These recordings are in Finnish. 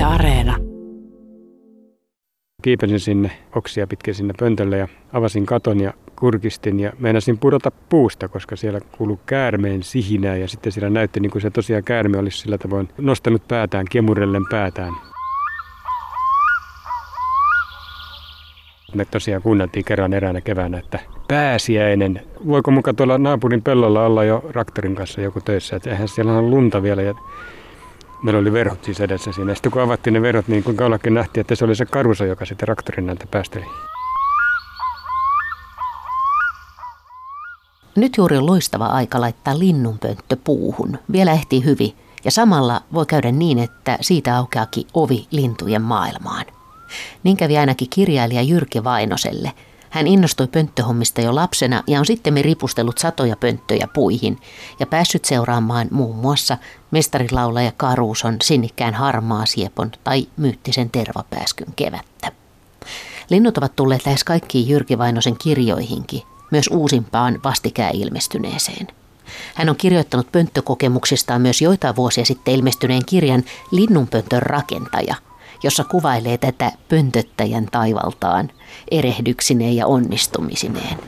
Yle Areena. Kiipesin sinne oksia pitkin sinne pöntölle ja avasin katon ja kurkistin ja meinasin pudota puusta, koska siellä kuului käärmeen sihinää ja sitten siellä näytti niin kuin se tosiaan käärme olisi sillä tavoin nostanut päätään, kemurellen päätään. Me tosiaan kuunneltiin kerran eräänä keväänä, että pääsiäinen. Voiko muka tuolla naapurin pellolla olla jo traktorin kanssa joku töissä, että eihän siellä on lunta vielä. Ja meillä oli verhot siis edessä siinä. Sitten kun avattiin ne verhot, niin kuinka ollakin nähtiin, että se oli se karuso, joka sitten traktorin näiltä päästeli. Nyt juuri on loistava aika laittaa linnunpönttö puuhun. Vielä ehtii hyvin. Ja samalla voi käydä niin, että siitä aukeakin ovi lintujen maailmaan. Niin kävi ainakin kirjailija Jyrki Vainoselle. Hän innostui pönttöhommista jo lapsena ja on sitten ripustellut satoja pönttöjä puihin ja päässyt seuraamaan muun muassa mestarilaulaja Karuuson sinnikkään harmaa siepon tai myyttisen tervapääskyn kevättä. Linnut ovat tulleet lähes kaikkiin Jyrki Vainosen kirjoihinkin, myös uusimpaan vastikään ilmestyneeseen. Hän on kirjoittanut pönttökokemuksistaan myös joitain vuosia sitten ilmestyneen kirjan Linnunpöntön rakentaja, jossa kuvailee tätä pöntöttäjän taivaltaan erehdyksineen ja onnistumisineen.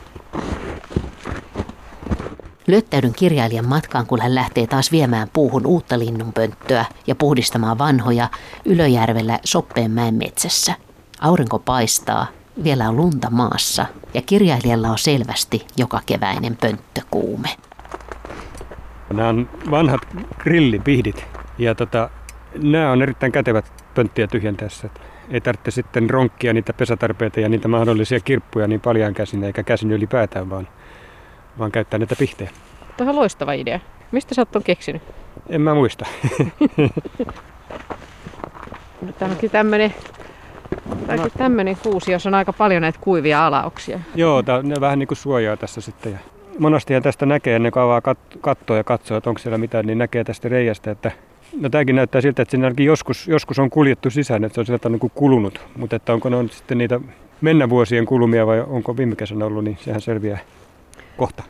Lyöttäydyn kirjailijan matkaan, kun hän lähtee taas viemään puuhun uutta linnunpönttöä ja puhdistamaan vanhoja Ylöjärvellä Soppeenmäen metsässä. Aurinko paistaa, vielä on lunta maassa ja kirjailijalla on selvästi joka keväinen pönttökuume. Nämä on vanhat grillipihdit ja tota, nämä on erittäin kätevät pönttiä tyhjentäessä. Ei tarvitse sitten ronkkia niitä pesätarpeita ja niitä mahdollisia kirppuja niin paljon käsin eikä käsin ylipäätään, vaan, vaan käyttää näitä pihtejä. Tämä on loistava idea. Mistä sä oot keksinyt? En mä muista. no, tämä onkin tämmöinen no. tämmöinen kuusi, jossa on aika paljon näitä kuivia alauksia. Joo, tää, ne vähän niin kuin suojaa tässä sitten. Ja monastihan tästä näkee, ennen kuin avaa kat- kattoa ja katsoo, että onko siellä mitään, niin näkee tästä reiästä, että No tämäkin näyttää siltä, että siinä ainakin joskus, joskus on kuljettu sisään, että se on sieltä niin kuin kulunut. Mutta että onko ne on sitten niitä mennä vuosien kulumia vai onko viime kesänä ollut, niin sehän selviää kohta.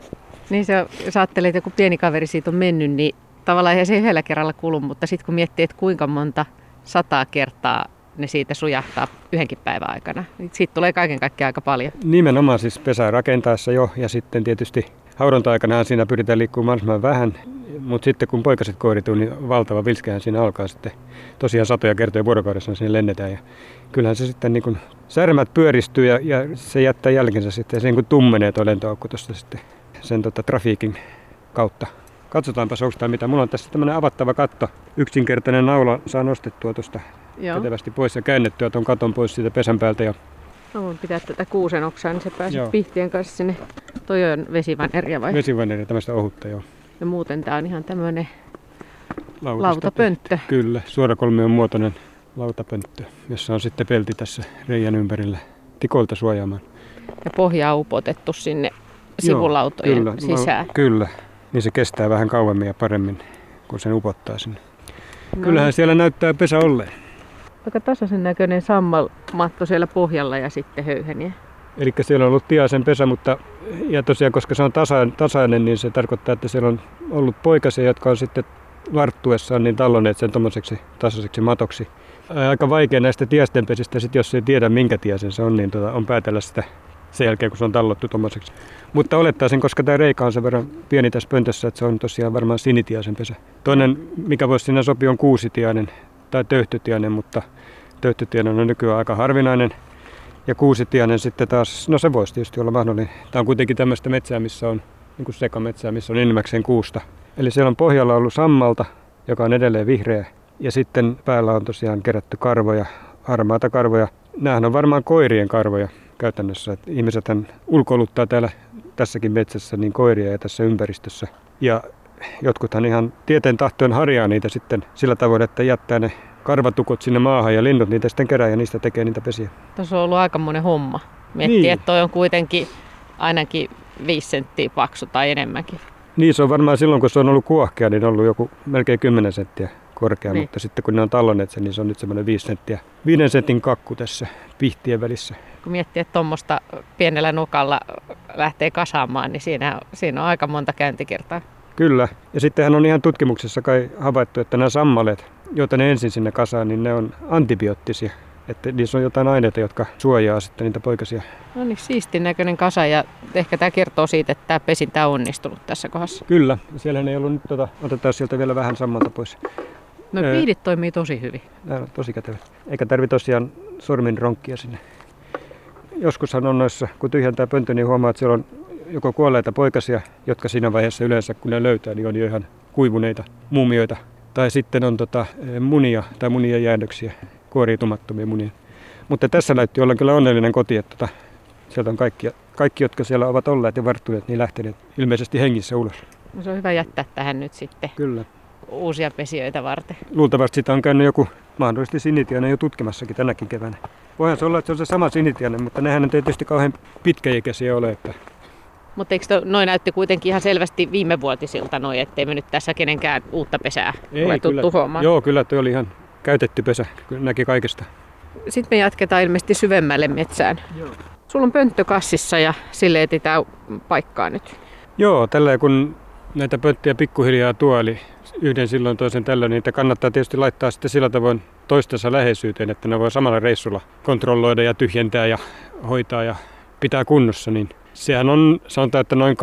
Niin se, jos ajattelee, että joku pieni kaveri siitä on mennyt, niin tavallaan eihän se yhdellä kerralla kulu, mutta sitten kun miettii, että kuinka monta sataa kertaa ne siitä sujahtaa yhdenkin päivän aikana. Niin siitä tulee kaiken kaikkiaan aika paljon. Nimenomaan siis pesää rakentaessa jo ja sitten tietysti haudonta-aikana siinä pyritään liikkumaan mahdollisimman vähän. Mutta sitten kun poikaset koirituu, niin valtava vilskehän siinä alkaa sitten. Tosiaan satoja kertoja vuorokaudessa sinne lennetään. Ja kyllähän se sitten niin kun särmät pyöristyy ja, ja, se jättää jälkensä sitten. Se niin kuin tummenee tuo lentoaukko tuosta sitten sen tota, trafiikin kautta. Katsotaanpa onko mitä. Mulla on tässä tämmöinen avattava katto. Yksinkertainen naula saa nostettua tuosta kätevästi pois ja käännettyä tuon katon pois siitä pesän päältä. Ja... No, voin pitää tätä kuusen oksaa, niin se pääsee pihtien kanssa sinne. Toi on vesivaneria vai? Vesivaneria, tämmöistä ohutta joo. Ja muuten tää on ihan tämmönen lautapönttö. Tehty. Kyllä, suorakolmion muotoinen lautapönttö, jossa on sitten pelti tässä reijän ympärillä tikolta suojaamaan. Ja pohja on upotettu sinne sivulautojen Joo, kyllä, sisään. Kyllä, niin se kestää vähän kauemmin ja paremmin, kun sen upottaa sinne. No. Kyllähän siellä näyttää pesä olleen. Aika tasaisen näköinen sammalmatto siellä pohjalla ja sitten höyheniä. Eli siellä on ollut tiaisen pesä, mutta ja tosiaan koska se on tasainen, tasainen, niin se tarkoittaa, että siellä on ollut poikasia, jotka on sitten varttuessaan niin talloneet sen tuommoiseksi tasaiseksi matoksi. Aika vaikea näistä tiasten pesistä, sit jos ei tiedä minkä tiasen se on, niin tuota, on päätellä sitä sen jälkeen, kun se on tallottu tuommoiseksi. Mutta olettaisin, koska tämä reikä on sen verran pieni tässä pöntössä, että se on tosiaan varmaan sinitiaisen pesä. Toinen, mikä voisi siinä sopia, on kuusitiainen tai töyhtytiainen, mutta töyhtytiainen on nykyään aika harvinainen. Ja kuusitiainen sitten taas, no se voisi tietysti olla mahdollinen. Tämä on kuitenkin tämmöistä metsää, missä on niin kuin sekametsää, missä on enimmäkseen kuusta. Eli siellä on pohjalla ollut sammalta, joka on edelleen vihreä. Ja sitten päällä on tosiaan kerätty karvoja, harmaata karvoja. Nämähän on varmaan koirien karvoja käytännössä. Että ihmiset ulkoiluttaa täällä tässäkin metsässä niin koiria ja tässä ympäristössä. Ja jotkuthan ihan tieteen tahtojen harjaa niitä sitten sillä tavoin, että jättää ne karvatukot sinne maahan ja linnut niitä sitten kerää ja niistä tekee niitä pesiä. Tuossa on ollut aikamoinen homma. Miettii, niin. että toi on kuitenkin ainakin 5 senttiä paksu tai enemmänkin. Niin, se on varmaan silloin, kun se on ollut kuohkea, niin on ollut joku melkein 10 senttiä korkea, niin. mutta sitten kun ne on talloneet sen, niin se on nyt semmoinen 5 senttiä, 5 sentin kakku tässä pihtien välissä. Kun miettii, että tuommoista pienellä nokalla lähtee kasaamaan, niin siinä, siinä on aika monta käyntikertaa. Kyllä. Ja sittenhän on ihan tutkimuksessa kai havaittu, että nämä sammaleet joita ne ensin sinne kasaan, niin ne on antibioottisia. Että niissä on jotain aineita, jotka suojaa sitten niitä poikasia. No niin, siistin näköinen kasa ja ehkä tämä kertoo siitä, että tämä pesintä on onnistunut tässä kohdassa. Kyllä, siellä ei ollut nyt, tota, otetaan sieltä vielä vähän sammalta pois. No piidit toimii tosi hyvin. Nämä on tosi kätevä. Eikä tarvi tosiaan sormin ronkkia sinne. Joskushan on noissa, kun tyhjentää pönttö, niin huomaa, että siellä on joko kuolleita poikasia, jotka siinä vaiheessa yleensä, kun ne löytää, niin on jo ihan kuivuneita muumioita. Tai sitten on tota, munia tai munien jäännöksiä, kuoriutumattomia munia. Mutta tässä näytti olla kyllä onnellinen koti, että tota, sieltä on kaikki, kaikki, jotka siellä ovat olleet ja varttuneet, niin lähteneet ilmeisesti hengissä ulos. No se on hyvä jättää tähän nyt sitten Kyllä. uusia pesijöitä varten. Luultavasti sitä on käynyt joku mahdollisesti sinitiainen jo tutkimassakin tänäkin keväänä. Voihan se olla, että se on se sama sinitiainen, mutta nehän ei tietysti kauhean pitkäikäisiä ole. Että Mutta eikö to, noin näytti kuitenkin ihan selvästi viime vuotisilta noin, ettei me nyt tässä kenenkään uutta pesää ruvettu kyllä, tuhoamaan. Joo, kyllä tuo oli ihan käytetty pesä. Kyllä näki kaikesta. Sitten me jatketaan ilmeisesti syvemmälle metsään. Joo. Sulla on pönttö kassissa ja sille etsitään paikkaa nyt. Joo, tällä kun näitä pönttiä pikkuhiljaa tuo, eli yhden silloin toisen tällöin, niin niitä kannattaa tietysti laittaa sitten sillä tavoin toistensa läheisyyteen, että ne voi samalla reissulla kontrolloida ja tyhjentää ja hoitaa ja pitää kunnossa, niin sehän on, sanotaan, että noin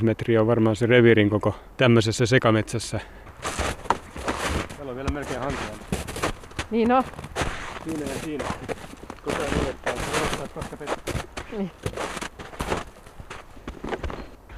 20-25 metriä on varmaan se reviirin koko tämmöisessä sekametsässä. Täällä on vielä melkein hankea. Niin no, Siinä ja siinä. Koko ajan odottaa, odottaa koska pesä. Niin.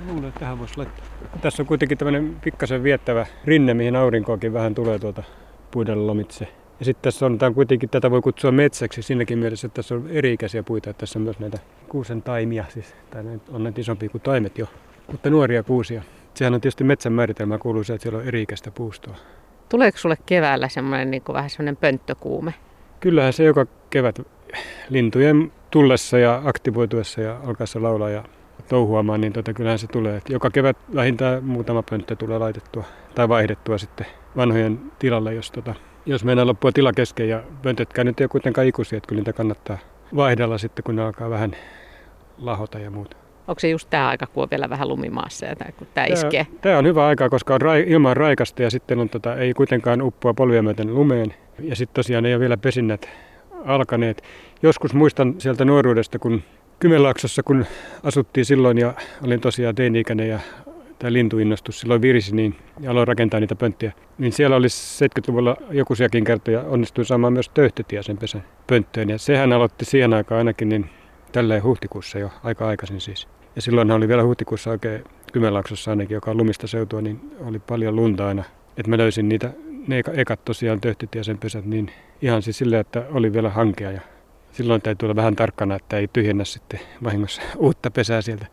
Luulen, että tähän voisi laittaa. Tässä on kuitenkin tämmöinen pikkasen viettävä rinne, mihin aurinkoakin vähän tulee tuolta puiden lomitse. Ja sitten tässä on, tämä on kuitenkin, tätä voi kutsua metsäksi siinäkin mielessä, että tässä on eri-ikäisiä puita. Että tässä on myös näitä kuusen taimia, siis, tai on näitä isompia kuin taimet jo, mutta nuoria kuusia. Sehän on tietysti metsän määritelmä, kuuluu se, että siellä on eri-ikäistä puustoa. tuleeko sulle keväällä semmoinen niin vähän semmoinen pönttökuume? Kyllähän se joka kevät lintujen tullessa ja aktivoituessa ja alkaessa laulaa ja touhuamaan, niin tota, kyllähän se tulee. Et joka kevät vähintään muutama pönttö tulee laitettua tai vaihdettua sitten vanhojen tilalle, jos, tota, jos meinaa loppua tila kesken ja pöntötkään nyt ei ole kuitenkaan ikuisia, että kyllä niitä kannattaa vaihdella sitten, kun ne alkaa vähän lahota ja muuta. Onko se just tämä aika, kun on vielä vähän lumimaassa ja tää, kun tämä iskee? Tämä on hyvä aika, koska on rai, ilman raikasta ja sitten on, tota, ei kuitenkaan uppoa polvia myöten lumeen. Ja sitten tosiaan ei ole vielä pesinnät alkaneet. Joskus muistan sieltä nuoruudesta, kun Kymenlaaksossa, kun asuttiin silloin ja olin tosiaan teini-ikäinen ja tämä lintuinnostus silloin virisi, niin ja aloin rakentaa niitä pönttiä. Niin siellä oli 70-luvulla jokuisiakin kertoja onnistuin saamaan myös töyhtötiä sen pesän pönttöön. Ja sehän aloitti siihen aikaan ainakin niin tälleen huhtikuussa jo, aika aikaisin siis. Ja silloin oli vielä huhtikuussa oikein Kymenlaaksossa ainakin, joka on lumista seutua, niin oli paljon lunta aina. Että mä löysin niitä, ne eka- ekat tosiaan sen pesät, niin ihan siis silleen, että oli vielä hankea. Ja silloin täytyy olla vähän tarkkana, että ei tyhjennä sitten vahingossa uutta pesää sieltä.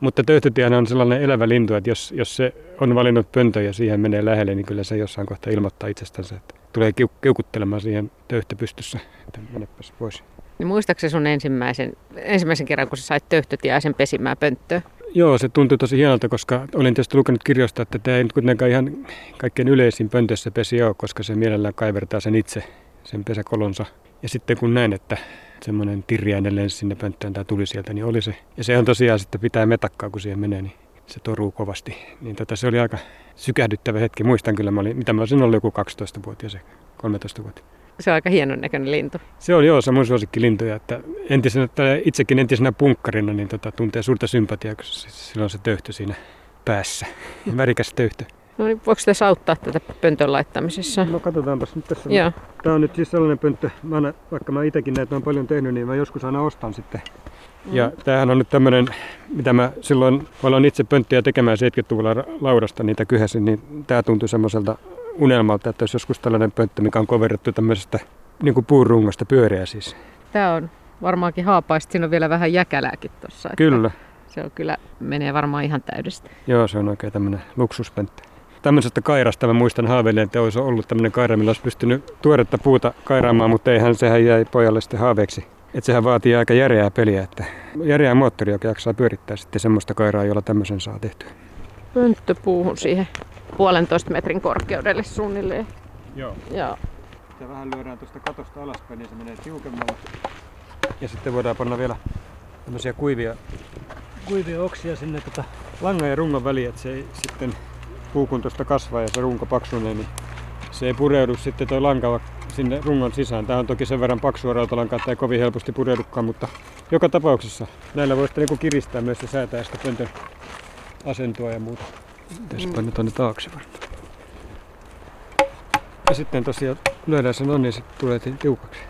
Mutta töyhtötiainen on sellainen elävä lintu, että jos, jos se on valinnut pöntön ja siihen menee lähelle, niin kyllä se jossain kohtaa ilmoittaa itsestänsä, että tulee kiuk- kiukuttelemaan siihen töyhtöpystyssä, että menepäs pois. Niin muistaakseni sun ensimmäisen, ensimmäisen kerran, kun sä sait töyhtötiäisen pesimään pönttöä? Joo, se tuntui tosi hienolta, koska olin tietysti lukenut kirjoista, että tämä ei nyt kuitenkaan ihan kaikkein yleisin pöntössä pesi ole, koska se mielellään kaivertaa sen itse, sen pesäkolonsa. Ja sitten kun näin, että semmoinen tirjäinen lensi sinne pönttöön tai tuli sieltä, niin oli se. Ja se on tosiaan sitten pitää metakkaa, kun siihen menee, niin se toruu kovasti. Niin tota, se oli aika sykähdyttävä hetki. Muistan kyllä, mä olin, mitä mä olisin ollut joku 12-vuotias, ja 13-vuotias. Se on aika hienon näköinen lintu. Se on joo, se on mun suosikkilintuja, että entisenä, tai itsekin entisenä punkkarina niin tota, tuntee suurta sympatiaa, kun silloin se töyhtö siinä päässä. Värikäs töyhtö. No niin, voiko tässä auttaa tätä pöntön laittamisessa? No katsotaanpas nyt tässä. Joo. Tämä on nyt siis sellainen pönttö, mä aina, vaikka mä itsekin näitä on paljon tehnyt, niin mä joskus aina ostan sitten. Ja tämähän on nyt tämmöinen, mitä mä silloin aloin itse pönttiä tekemään 70-luvulla ra- laudasta niitä kyhäsin, niin tämä tuntui semmoiselta unelmalta, että olisi joskus tällainen pönttö, mikä on koverrettu tämmöisestä niin kuin puurungosta pyöreä siis. Tämä on varmaankin haapaista. Siinä on vielä vähän jäkälääkin tuossa. Kyllä. Se on kyllä, menee varmaan ihan täydestä. Joo, se on oikein tämmöinen luksuspönttö. Tämmöisestä kairasta mä muistan haaveilleen, että olisi ollut tämmöinen kaira, millä olisi pystynyt tuoretta puuta kairaamaan, mutta eihän sehän jäi pojalle sitten haaveeksi. Että sehän vaatii aika järeää peliä, että järeää moottori, joka jaksaa pyörittää sitten semmoista kairaa, jolla tämmöisen saa tehtyä. Pönttöpuuhun siihen puolentoista metrin korkeudelle suunnilleen. Joo. Joo. Sitä vähän lyödään tuosta katosta alaspäin, niin se menee tiukemmalle. Ja sitten voidaan panna vielä tämmöisiä kuivia, kuivia oksia sinne tota langan ja rungon väliin, että se ei sitten puu kun tuosta kasvaa ja se runko paksunee, niin se ei pureudu sitten tuo lanka sinne rungon sisään. Tämä on toki sen verran paksua rautalankaa, että ei kovin helposti pureudukaan, mutta joka tapauksessa näillä voi sitten niin kiristää myös ja säätää sitä pöntön asentoa ja muuta. Tässä mm. tuonne taakse varmaan. Ja sitten tosiaan lyödään sen on, niin se tulee tiukaksi.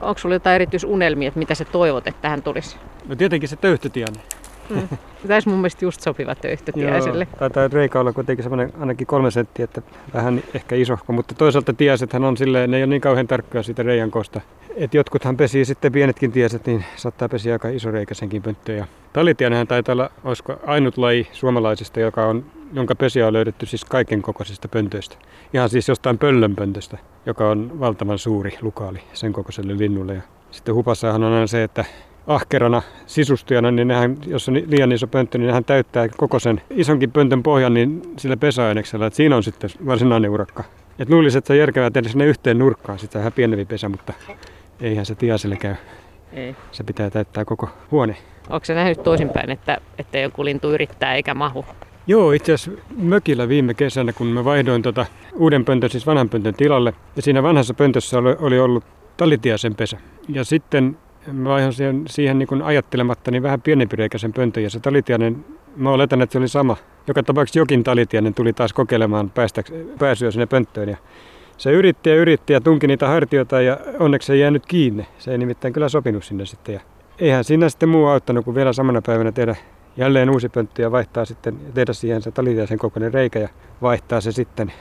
Onko sulla jotain erityisunelmia, että mitä sä toivot, että tähän tulisi? No tietenkin se töyhtötianne. Mm. Tämä mun mielestä just sopiva töyhtötiaiselle. Joo, taitaa reikä olla kuitenkin semmoinen ainakin kolme senttiä, että vähän ehkä isohko, mutta toisaalta tiasethan on silleen, ne ei ole niin kauhean tarkkoja siitä reijän koosta. Et jotkuthan pesii sitten pienetkin tieset, niin saattaa pesiä aika iso reikäisenkin pönttöön. Ja talitianhän taitaa olla, olisiko ainut laji suomalaisista, joka on, jonka pesiä on löydetty siis kaiken kokoisista pöntöistä. Ihan siis jostain pöllönpöntöstä, joka on valtavan suuri lukaali sen kokoiselle linnulle. Ja sitten hupassahan on aina se, että ahkerana sisustujana, niin nehän, jos on liian iso pönttö, niin nehän täyttää koko sen isonkin pöntön pohjan niin sillä pesäaineksella, että siinä on sitten varsinainen urakka. Et luulisin, että se on järkevää tehdä sinne yhteen nurkkaan sitä vähän pienempi pesä, mutta eihän se tiaselle käy. Ei. Se pitää täyttää koko huone. Onko se nähnyt toisinpäin, että, että joku lintu yrittää eikä mahu? Joo, itse asiassa mökillä viime kesänä, kun mä vaihdoin tota uuden pöntön, siis vanhan pöntön tilalle, ja siinä vanhassa pöntössä oli, oli ollut talitiasen pesä. Ja sitten mä vaihan siihen, siihen niin kuin ajattelematta niin vähän pienempireikäisen pöntön ja se talitiainen, mä oletan, että se oli sama. Joka tapauksessa jokin talitiainen tuli taas kokeilemaan päästä, pääsyä sinne pönttöön ja se yritti ja yritti ja tunki niitä hartioita ja onneksi se ei jäänyt kiinni. Se ei nimittäin kyllä sopinut sinne sitten ja eihän siinä sitten muu auttanut kuin vielä samana päivänä tehdä jälleen uusi pönttö ja vaihtaa sitten, tehdä siihen se talitiaisen kokoinen reikä ja vaihtaa se sitten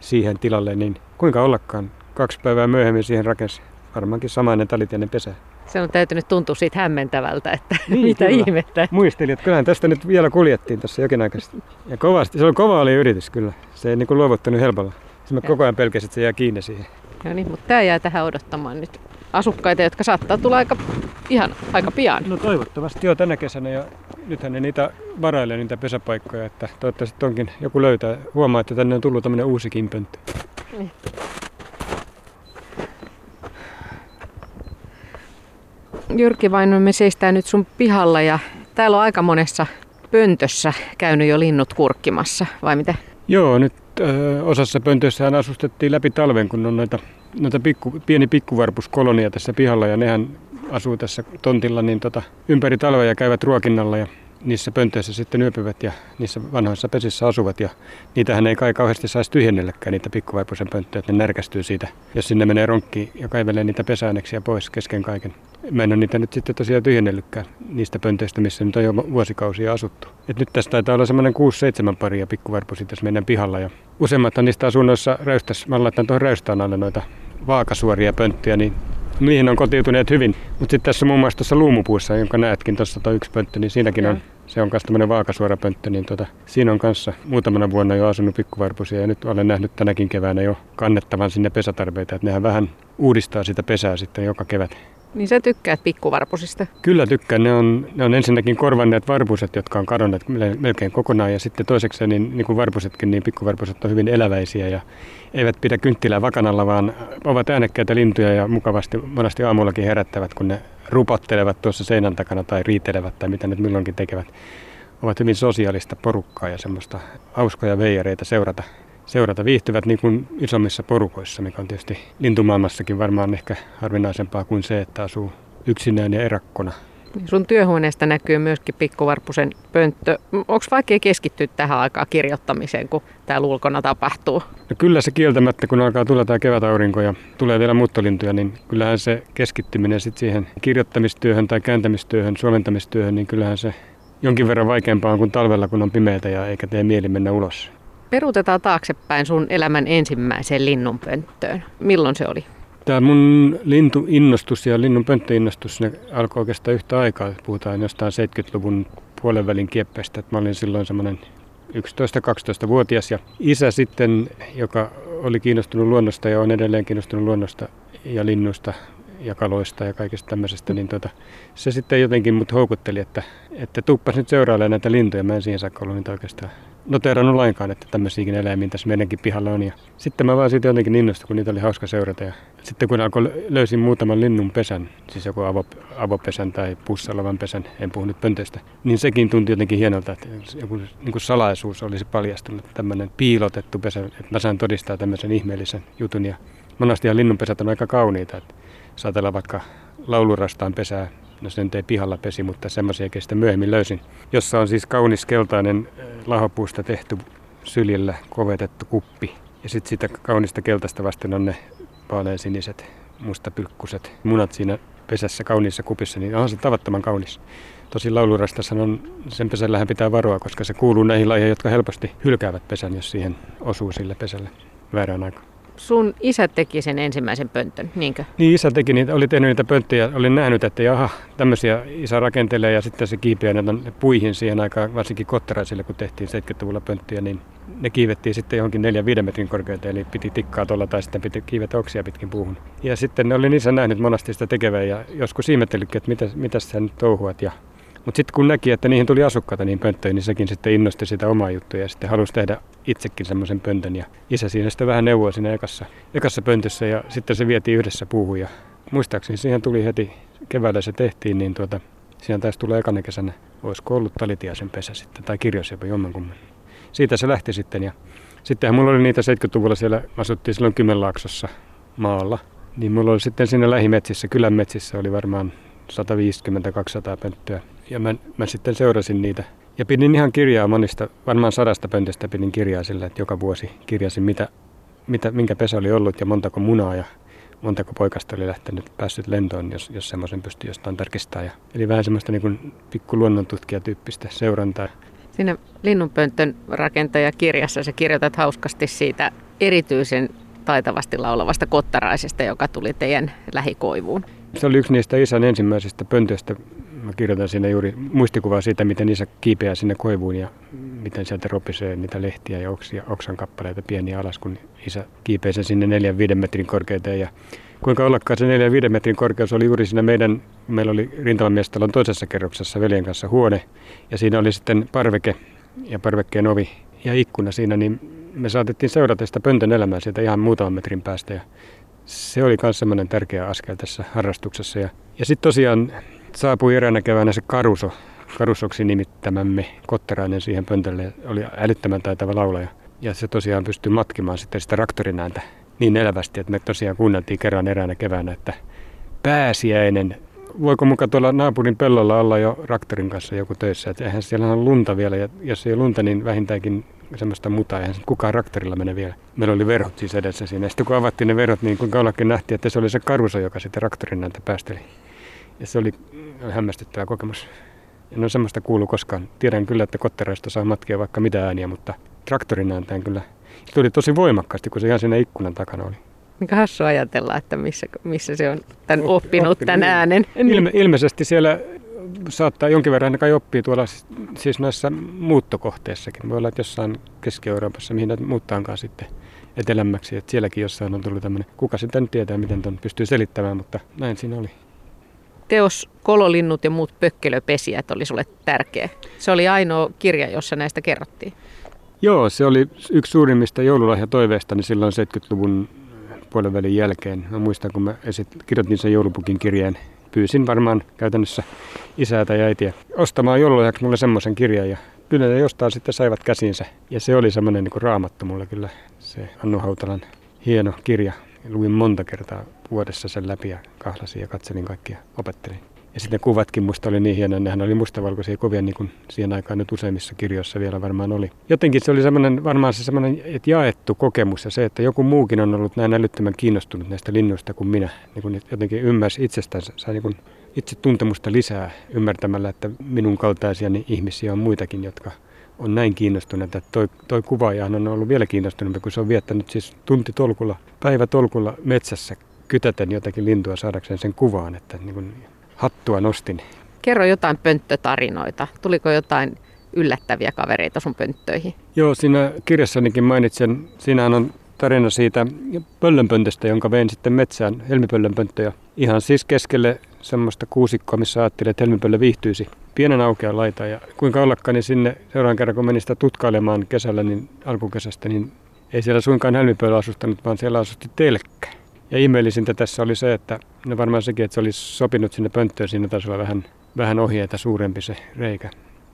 siihen tilalle, niin kuinka ollakaan. Kaksi päivää myöhemmin siihen rakensi varmaankin samainen talitiainen pesä. Se on täytynyt tuntua siitä hämmentävältä, että niin, mitä kyllä. ihmettä. Muistelin, että kyllähän tästä nyt vielä kuljettiin tässä jokin aikaisesti. Ja kovasti, se on kova oli yritys kyllä. Se ei niin luovuttanut helpolla. Se mä koko ajan pelkäsin, että se jää kiinni siihen. No niin, mutta tämä jää tähän odottamaan nyt asukkaita, jotka saattaa tulla aika, ihan aika pian. No toivottavasti jo tänä kesänä ja nythän ne niitä varailee niitä pesäpaikkoja, että toivottavasti onkin joku löytää. Huomaa, että tänne on tullut tämmöinen uusi kimpönttö. Niin. Jyrki Vaino, me seistään nyt sun pihalla ja täällä on aika monessa pöntössä käynyt jo linnut kurkkimassa, vai mitä? Joo, nyt ö, osassa pöntöissähän asustettiin läpi talven, kun on noita, noita pikku, pieni pikkuvarpuskolonia tässä pihalla ja nehän asuu tässä tontilla niin tota, ympäri talvea ja käyvät ruokinnalla ja niissä pöntöissä sitten yöpyvät ja niissä vanhoissa pesissä asuvat. Ja niitähän ei kai kauheasti saisi tyhjennelläkään niitä pikkuvaipuisen pönttöjä, että ne närkästyy siitä, jos sinne menee ronkki ja kaivelee niitä pesääneksia pois kesken kaiken. Mä en ole niitä nyt sitten tosiaan tyhjennellytkään niistä pöntöistä, missä nyt on jo vuosikausia asuttu. Et nyt tästä taitaa olla semmoinen 6-7 paria pikkuvarpusia tässä meidän pihalla ja useimmathan niistä asunnoissa räystäs, mä laitan tuohon räystään alle noita vaakasuoria pönttöjä, niin niihin on kotiutuneet hyvin. Mutta sitten tässä muun muassa tuossa luumupuussa, jonka näetkin tuossa tuo yksi pönttö, niin siinäkin on, se on myös tämmöinen vaakasuora pönttö, niin tota, siinä on kanssa muutamana vuonna jo asunut pikkuvarpusia ja nyt olen nähnyt tänäkin keväänä jo kannettavan sinne pesätarpeita, että nehän vähän uudistaa sitä pesää sitten joka kevät. Niin sä tykkäät pikkuvarpusista? Kyllä tykkään. Ne on, ne on ensinnäkin korvanneet varpuset, jotka on kadonneet melkein kokonaan. Ja sitten toiseksi, niin, niin kuin varpusetkin, niin pikkuvarpuset on hyvin eläväisiä ja eivät pidä kynttilää vakanalla, vaan ovat äänekkäitä lintuja ja mukavasti monesti aamullakin herättävät, kun ne rupottelevat tuossa seinän takana tai riitelevät tai mitä ne milloinkin tekevät. Ovat hyvin sosiaalista porukkaa ja semmoista hauskoja veijareita seurata seurata viihtyvät niin kuin isommissa porukoissa, mikä on tietysti lintumaailmassakin varmaan ehkä harvinaisempaa kuin se, että asuu yksinään ja erakkona. Sun työhuoneesta näkyy myöskin pikkuvarpusen pönttö. Onko vaikea keskittyä tähän aikaan kirjoittamiseen, kun täällä ulkona tapahtuu? No kyllä se kieltämättä, kun alkaa tulla tämä kevätaurinko ja tulee vielä muuttolintuja, niin kyllähän se keskittyminen sit siihen kirjoittamistyöhön tai kääntämistyöhön, suomentamistyöhön, niin kyllähän se jonkin verran vaikeampaa on kuin talvella, kun on pimeätä ja eikä tee mieli mennä ulos. Peruutetaan taaksepäin sun elämän ensimmäiseen linnunpönttöön. Milloin se oli? Tämä mun lintuinnostus ja linnun pönttöinnostus ne alkoi oikeastaan yhtä aikaa. Puhutaan jostain 70-luvun puolen välin kieppeistä. Mä olin silloin semmoinen 11-12-vuotias ja isä sitten, joka oli kiinnostunut luonnosta ja on edelleen kiinnostunut luonnosta ja linnusta ja kaloista ja kaikesta tämmöisestä, niin tuota, se sitten jotenkin mut houkutteli, että, että tuppas nyt seurailemaan näitä lintuja. Mä en siihen saakka ollut niitä oikeastaan noteerannut lainkaan, että tämmöisiäkin eläimiä tässä meidänkin pihalla on. Ja sitten mä vaan siitä jotenkin innostuin, kun niitä oli hauska seurata. Ja sitten kun alkoi, löysin muutaman linnun pesän, siis joku avo, avopesän tai pussalavan pesän, en puhu nyt pöntöistä, niin sekin tuntui jotenkin hienolta, että joku niin kuin salaisuus olisi paljastunut, tämmöinen piilotettu pesä, että mä saan todistaa tämmöisen ihmeellisen jutun. Ja monastihan linnunpesät on aika kauniita, että saatella vaikka laulurastaan pesää No se nyt ei pihalla pesi, mutta semmoisia kestä myöhemmin löysin. Jossa on siis kaunis keltainen äh, lahopuusta tehty syljellä kovetettu kuppi. Ja sitten sitä kaunista keltaista vasten on ne vaaleansiniset mustapylkkuset munat siinä pesässä kauniissa kupissa, niin on se tavattoman kaunis. Tosi laulurasta on, sen pesällähän pitää varoa, koska se kuuluu näihin lajeihin, jotka helposti hylkäävät pesän, jos siihen osuu sille pesälle väärään aikaan sun isä teki sen ensimmäisen pöntön, niinkö? Niin, isä teki niitä, oli tehnyt niitä pönttöjä, olin nähnyt, että jaha, tämmöisiä isä rakentelee ja sitten se kiipeää näitä puihin siihen aikaan, varsinkin kotteraisille, kun tehtiin 70-luvulla pönttöjä, niin ne kiivettiin sitten johonkin 4-5 metrin korkeuteen, eli piti tikkaa tuolla tai sitten piti kiivetä oksia pitkin puuhun. Ja sitten ne olin isä nähnyt monasti sitä tekevää ja joskus ihmettelykin, että mitä, mitä sä nyt touhuat. Ja mutta sitten kun näki, että niihin tuli asukkaita niin pönttöihin, niin sekin sitten innosti sitä omaa juttuja ja sitten halusi tehdä itsekin semmoisen pöntön. Ja isä siinä sitten vähän neuvoi siinä ekassa, ekassa pöntössä ja sitten se vietiin yhdessä puuhun. Ja muistaakseni siihen tuli heti keväällä se tehtiin, niin tuota, siihen taisi tulla ekana kesänä, olisiko ollut talitiaisen pesä sitten tai kirjosiepa jommankumman. Siitä se lähti sitten ja sittenhän mulla oli niitä 70-luvulla siellä, asuttiin silloin Kymenlaaksossa maalla. Niin mulla oli sitten siinä lähimetsissä, kylän metsissä oli varmaan 150-200 pönttöä ja mä, mä sitten seurasin niitä. Ja pidin ihan kirjaa monista, varmaan sadasta pöntöstä pidin kirjaa sillä, että joka vuosi kirjasin, mitä, mitä, minkä pesä oli ollut ja montako munaa ja montako poikasta oli lähtenyt päässyt lentoon, jos, jos semmoisen pystyi jostain tarkistaa. Ja, eli vähän semmoista niin kuin pikku luonnontutkijatyyppistä seurantaa. Siinä Linnunpönttön rakentajakirjassa sä kirjoitat hauskasti siitä erityisen taitavasti laulavasta kottaraisesta, joka tuli teidän lähikoivuun. Se oli yksi niistä isän ensimmäisistä pöntöistä, mä kirjoitan siinä juuri muistikuvaa siitä, miten isä kiipeää sinne koivuun ja miten sieltä ropisee niitä lehtiä ja oksia, oksan kappaleita pieniä alas, kun isä kiipeää sen sinne 4-5 metrin korkeuteen. Ja kuinka ollakaan se 4-5 metrin korkeus oli juuri siinä meidän, meillä oli rintamamiestalon toisessa kerroksessa veljen kanssa huone ja siinä oli sitten parveke ja parvekkeen ovi ja ikkuna siinä, niin me saatettiin seurata sitä pöntön elämää sieltä ihan muutaman metrin päästä ja se oli myös semmoinen tärkeä askel tässä harrastuksessa. Ja, ja sitten tosiaan saapui eräänä keväänä se Karuso, Karusoksi nimittämämme kotterainen siihen pöntölle. Oli älyttömän taitava laulaja. Ja se tosiaan pystyi matkimaan sitten sitä traktorin ääntä niin elävästi, että me tosiaan kuunneltiin kerran eräänä keväänä, että pääsiäinen, voiko muka tuolla naapurin pellolla olla jo traktorin kanssa joku töissä, että eihän siellä on lunta vielä, ja jos ei lunta, niin vähintäänkin semmoista mutaa, eihän kukaan traktorilla mene vielä. Meillä oli verhot siis edessä siinä. Sitten kun avattiin ne verhot, niin kuinka ollakin nähtiin, että se oli se karuso, joka sitten traktorin näitä päästeli. Ja se oli hämmästyttävä kokemus. En ole semmoista kuulu koskaan. Tiedän kyllä, että kotteraista saa matkia vaikka mitä ääniä, mutta traktorin ääntään kyllä. Se tuli tosi voimakkaasti, kun se ihan siinä ikkunan takana oli. Mikä hassu ajatella, että missä, missä se on tämän oppinut, oppinut tämän niin. äänen. Ilme, ilmeisesti siellä saattaa jonkin verran kai oppia tuolla siis näissä muuttokohteissakin. Voi olla, että jossain Keski-Euroopassa, mihin muuttaankaan sitten etelämmäksi, että sielläkin jossain on tullut tämmöinen, kuka sitä nyt tietää, miten ton pystyy selittämään, mutta näin siinä oli teos Kololinnut ja muut pökkelöpesijät oli sulle tärkeä. Se oli ainoa kirja, jossa näistä kerrottiin. Joo, se oli yksi suurimmista joululahjatoiveistani silloin 70-luvun puolen välin jälkeen. Mä muistan, kun mä esit, kirjoitin sen joulupukin kirjeen. Pyysin varmaan käytännössä isää tai äitiä ostamaan joululahjaksi mulle semmoisen kirjan ja kyllä ne jostain sitten saivat käsinsä. Ja se oli semmoinen niin raamattu mulle kyllä, se Annu Hautalan hieno kirja. Luin monta kertaa vuodessa sen läpi ja kahlasin ja katselin kaikkia, opettelin. Ja sitten kuvatkin musta oli niin hienoja, nehän oli mustavalkoisia kuvia niin kuin siihen aikaan nyt useimmissa kirjoissa vielä varmaan oli. Jotenkin se oli semmoinen, varmaan se semmoinen että jaettu kokemus ja se, että joku muukin on ollut näin älyttömän kiinnostunut näistä linnuista kuin minä. Niin kuin jotenkin ymmärsi itsestään, sai niin kuin itse tuntemusta lisää ymmärtämällä, että minun kaltaisiani ihmisiä on muitakin, jotka on näin kiinnostuneita. Että toi, toi kuvaajahan on ollut vielä kiinnostunut, kun se on viettänyt siis tuntitolkulla, päivätolkulla metsässä kytäten jotakin lintua saadakseen sen kuvaan, että niin kuin hattua nostin. Kerro jotain pönttötarinoita. Tuliko jotain yllättäviä kavereita sun pönttöihin? Joo, siinä kirjassanikin mainitsen, siinähän on tarina siitä pöllönpöntöstä, jonka vein sitten metsään, helmipöllönpönttö. ihan siis keskelle semmoista kuusikkoa, missä ajattelin, että helmipöllö viihtyisi pienen aukean laita. Ja kuinka ollakaan, niin sinne seuraavan kerran, kun menin sitä tutkailemaan kesällä, niin alkukesästä, niin ei siellä suinkaan helmipöllö asustanut, vaan siellä asusti telkkä. Ja ihmeellisintä tässä oli se, että no varmaan sekin, että se olisi sopinut sinne pönttöön, siinä taisi olla vähän, vähän ohjeita suurempi se reikä.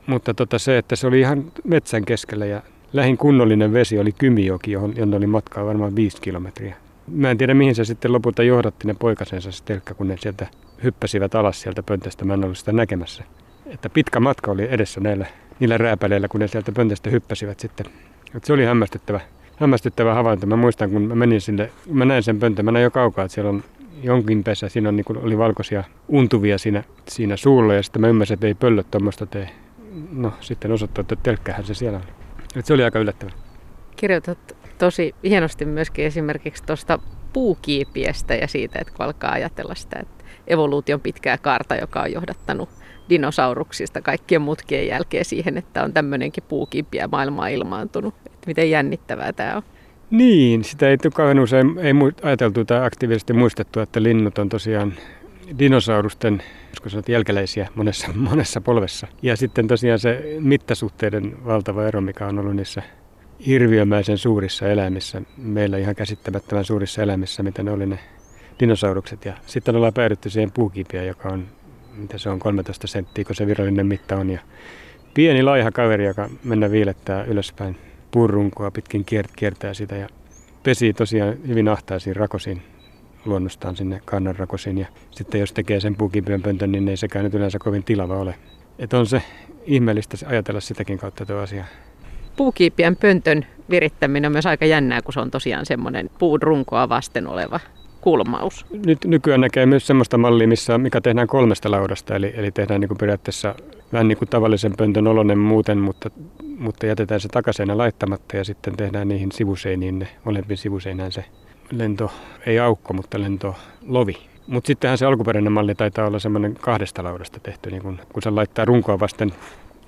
Mutta tota se, että se oli ihan metsän keskellä ja lähin kunnollinen vesi oli Kymijoki, johon, jonne oli matkaa varmaan viisi kilometriä. Mä en tiedä mihin se sitten lopulta johdatti ne poikasensa se telkkä, kun ne sieltä hyppäsivät alas sieltä pöntöstä. Mä en ollut sitä näkemässä. Että pitkä matka oli edessä näillä, niillä rääpäleillä, kun ne sieltä pöntöstä hyppäsivät sitten. Et se oli hämmästyttävä, hämmästyttävä havainto. Mä muistan, kun mä menin sinne, mä näin sen pöntön, mä näin jo kaukaa, että siellä on jonkin pesä, siinä on, niin kuin, oli valkoisia untuvia siinä, siinä suulla ja sitten mä ymmärsin, että ei pöllöt tuommoista tee. No sitten osoittui, että telkkähän se siellä oli. Et se oli aika yllättävää. Kirjoitat tosi hienosti myöskin esimerkiksi tuosta puukiipiestä ja siitä, että kun alkaa ajatella sitä, että evoluution pitkää kaarta, joka on johdattanut dinosauruksista kaikkien mutkien jälkeen siihen, että on tämmöinenkin puukiipiä maailmaa ilmaantunut. Että miten jännittävää tämä on. Niin, sitä ei kauhean usein ei ajateltu tai aktiivisesti muistettu, että linnut on tosiaan dinosaurusten sanoa, jälkeläisiä monessa, monessa polvessa. Ja sitten tosiaan se mittasuhteiden valtava ero, mikä on ollut niissä hirviömäisen suurissa eläimissä, meillä ihan käsittämättömän suurissa eläimissä, mitä ne oli ne dinosaurukset. Ja sitten ollaan päädytty siihen puukipiä, joka on, mitä se on, 13 senttiä, kun se virallinen mitta on. Ja pieni laiha kaveri, joka mennä viilettää ylöspäin puurunkoa pitkin kiertää sitä ja pesii tosiaan hyvin ahtaisiin rakosiin luonnostaan sinne kannanrakosiin. Ja sitten jos tekee sen puukipyönpöntön, niin ei sekään nyt yleensä kovin tilava ole. Että on se ihmeellistä ajatella sitäkin kautta tuo asia. Puukiipien pöntön virittäminen on myös aika jännää, kun se on tosiaan semmoinen puun runkoa vasten oleva kulmaus. Nyt nykyään näkee myös semmoista mallia, missä, mikä tehdään kolmesta laudasta, eli, eli tehdään niin kuin periaatteessa vähän niin kuin tavallisen pöntön olonen muuten, mutta, mutta jätetään se takaseinä laittamatta ja sitten tehdään niihin sivuseiniin, ne molempiin sivuseinään se lento, ei aukko, mutta lento lovi. Mutta sittenhän se alkuperäinen malli taitaa olla semmoinen kahdesta laudasta tehty, niin kun, kun se laittaa runkoa vasten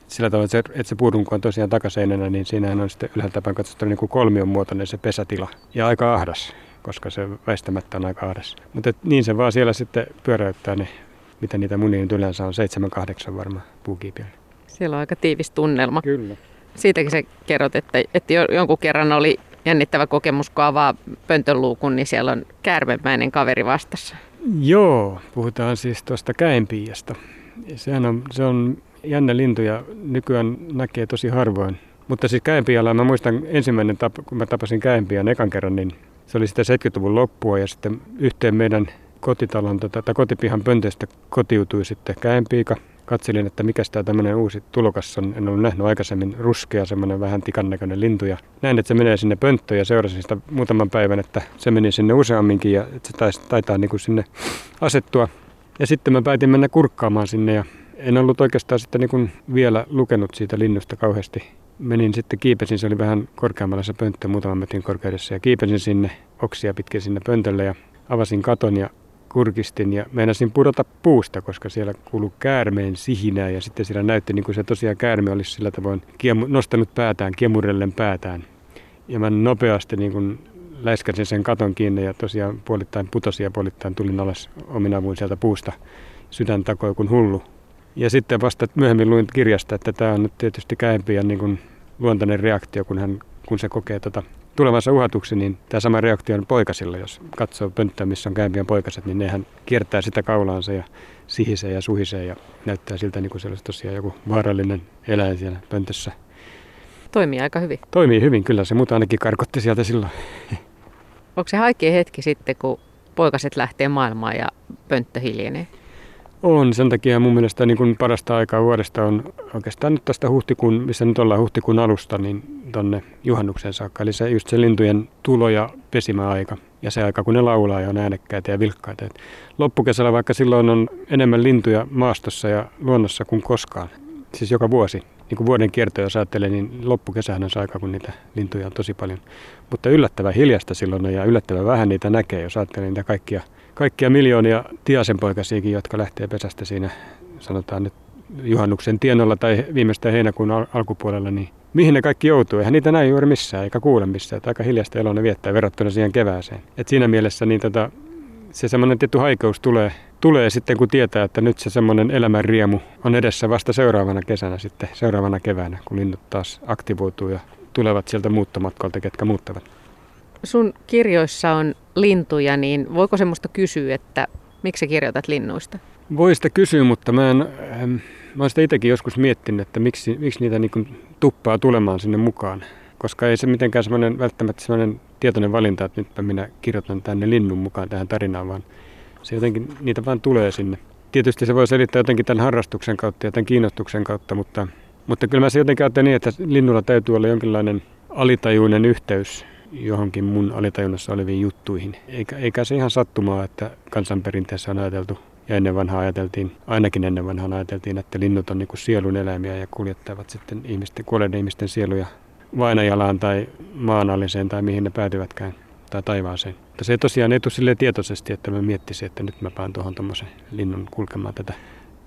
sillä tavalla, että se, että se puurunko on tosiaan takaseinänä, niin siinähän on sitten ylhäältä päin katsottuna niin kuin kolmion muotoinen se pesätila. Ja aika ahdas, koska se väistämättä on aika ahdas. Mutta niin se vaan siellä sitten pyöräyttää ne, mitä niitä munia nyt yleensä on, seitsemän, kahdeksan varmaan puukiipiöllä. Siellä on aika tiivis tunnelma. Kyllä. Siitäkin sä kerrot, että, että jonkun kerran oli jännittävä kokemus, kun avaa pöntön luukun, niin siellä on käärmemäinen kaveri vastassa. Joo, puhutaan siis tuosta käenpiiasta. Sehän on, se on jännä lintu ja nykyään näkee tosi harvoin. Mutta siis käenpialla mä muistan ensimmäinen, tap, kun mä tapasin käenpian ekan kerran, niin se oli sitä 70-luvun loppua ja sitten yhteen meidän kotitalon tota, tai kotipihan pöntöstä kotiutui sitten käenpiika – katselin, että mikä tämä tämmöinen uusi tulokas on. En ollut nähnyt aikaisemmin ruskea, semmoinen vähän tikan näköinen lintu. Ja näin, että se menee sinne pönttöön ja seurasin sitä muutaman päivän, että se meni sinne useamminkin ja että se taitaa niin kuin sinne asettua. Ja sitten mä päätin mennä kurkkaamaan sinne ja en ollut oikeastaan sitten niin kuin vielä lukenut siitä linnusta kauheasti. Menin sitten, kiipesin, se oli vähän korkeammalla se pönttö, muutaman metrin korkeudessa ja kiipesin sinne oksia pitkin sinne pöntölle ja avasin katon ja kurkistin ja meinasin pudota puusta, koska siellä kuului käärmeen sihinää ja sitten siellä näytti niin kuin se tosiaan käärme olisi sillä tavoin kiemu, nostanut päätään, kiemurellen päätään. Ja mä nopeasti niin kuin läiskäsin sen katon kiinni ja tosiaan puolittain putosin ja puolittain tulin alas omin avuin sieltä puusta. Sydän takoi kuin hullu. Ja sitten vasta myöhemmin luin kirjasta, että tämä on nyt tietysti käempiä niin kuin luontainen reaktio, kun, hän, kun se kokee tota tulevansa uhatuksi, niin tämä sama reaktio on poikasilla. Jos katsoo pönttöä, missä on käympiän poikaset, niin nehän kiertää sitä kaulaansa ja sihisee ja suhisee ja näyttää siltä niin kuin se olisi tosiaan joku vaarallinen eläin siellä pöntössä. Toimii aika hyvin. Toimii hyvin, kyllä se muuta ainakin karkotti sieltä silloin. Onko se haikea hetki sitten, kun poikaset lähtee maailmaan ja pönttö hiljenee? On, sen takia mun mielestä niin kuin parasta aikaa vuodesta on oikeastaan nyt tästä huhtikuun, missä nyt ollaan huhtikuun alusta, niin tonne juhannuksen saakka. Eli se just se lintujen tulo- ja pesimäaika. Ja se aika, kun ne laulaa ja on äänekkäitä ja vilkkaita. Et loppukesällä vaikka silloin on enemmän lintuja maastossa ja luonnossa kuin koskaan. Siis joka vuosi. Niin kuin vuoden kierto, jos ajattelee, niin loppukesähän on se aika, kun niitä lintuja on tosi paljon. Mutta yllättävän hiljasta silloin ja yllättävän vähän niitä näkee, jos ajattelee niitä kaikkia kaikkia miljoonia tiasenpoikasiakin, jotka lähtee pesästä siinä, sanotaan nyt juhannuksen tienolla tai viimeistään heinäkuun al- alkupuolella, niin mihin ne kaikki joutuu. Eihän niitä näy juuri missään eikä kuule missään. Aika hiljasta eloa ne viettää verrattuna siihen kevääseen. Et siinä mielessä niin tota, se semmoinen tietty haikeus tulee, tulee sitten, kun tietää, että nyt se semmoinen elämän riemu on edessä vasta seuraavana kesänä sitten, seuraavana keväänä, kun linnut taas aktivoituu ja tulevat sieltä muuttomatkalta, ketkä muuttavat. Sun kirjoissa on lintuja, niin voiko semmoista kysyä, että miksi kirjoitat linnuista? Voi sitä kysyä, mutta mä, en, ähm, mä oon sitä itsekin joskus miettinyt, että miksi, miksi niitä niin tuppaa tulemaan sinne mukaan. Koska ei se mitenkään semmoinen, välttämättä semmoinen tietoinen valinta, että nytpä minä kirjoitan tänne linnun mukaan tähän tarinaan, vaan se jotenkin, niitä vaan tulee sinne. Tietysti se voi selittää jotenkin tämän harrastuksen kautta ja tämän kiinnostuksen kautta, mutta, mutta kyllä mä se jotenkin ajattelen niin, että linnulla täytyy olla jonkinlainen alitajuinen yhteys johonkin mun alitajunnassa oleviin juttuihin. Eikä, eikä se ihan sattumaa, että kansanperinteessä on ajateltu ja ennen vanhaa ajateltiin, ainakin ennen vanhaa ajateltiin, että linnut on niin kuin sielun eläimiä ja kuljettavat sitten ihmisten, kuolleiden ihmisten sieluja vainajalaan tai maanalliseen tai mihin ne päätyvätkään tai taivaaseen. Mutta se ei tosiaan ei tule tietoisesti, että mä miettisin, että nyt mä paan tuohon tuommoisen linnun kulkemaan tätä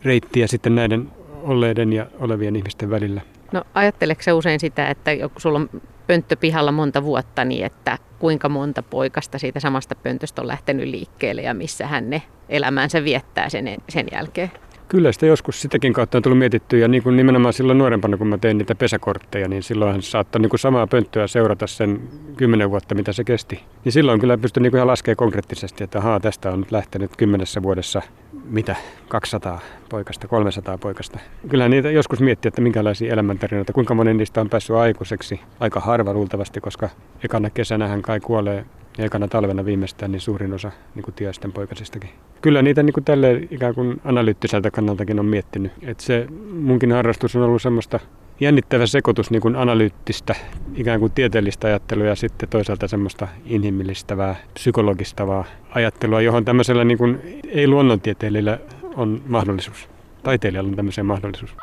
reittiä sitten näiden olleiden ja olevien ihmisten välillä. No ajatteleeko se usein sitä, että sulla on pönttö pihalla monta vuotta, niin että kuinka monta poikasta siitä samasta pöntöstä on lähtenyt liikkeelle ja missä hän ne elämäänsä viettää sen, sen jälkeen? Kyllä sitä joskus sitäkin kautta on tullut mietittyä ja niin kuin nimenomaan silloin nuorempana, kun mä tein niitä pesäkortteja, niin silloin saattoi niin kuin samaa pönttöä seurata sen kymmenen vuotta, mitä se kesti. Niin silloin kyllä pystyi niin kuin ihan laskemaan konkreettisesti, että ahaa, tästä on nyt lähtenyt kymmenessä vuodessa mitä, 200 poikasta, 300 poikasta. Kyllä niitä joskus miettii, että minkälaisia elämäntarinoita, kuinka moni niistä on päässyt aikuiseksi. Aika harva luultavasti, koska ekana kesänä hän kai kuolee ekana talvena viimeistään niin suurin osa niin kuin tiaisten poikasistakin. Kyllä niitä niin kuin tälle ikään kuin analyyttiseltä kannaltakin on miettinyt. Että se munkin harrastus on ollut semmoista jännittävä sekoitus niin kuin analyyttistä, ikään kuin tieteellistä ajattelua ja sitten toisaalta semmoista inhimillistävää, psykologistavaa ajattelua, johon tämmöisellä niin kuin ei-luonnontieteilijällä on mahdollisuus. Taiteilijalla on tämmöiseen mahdollisuus.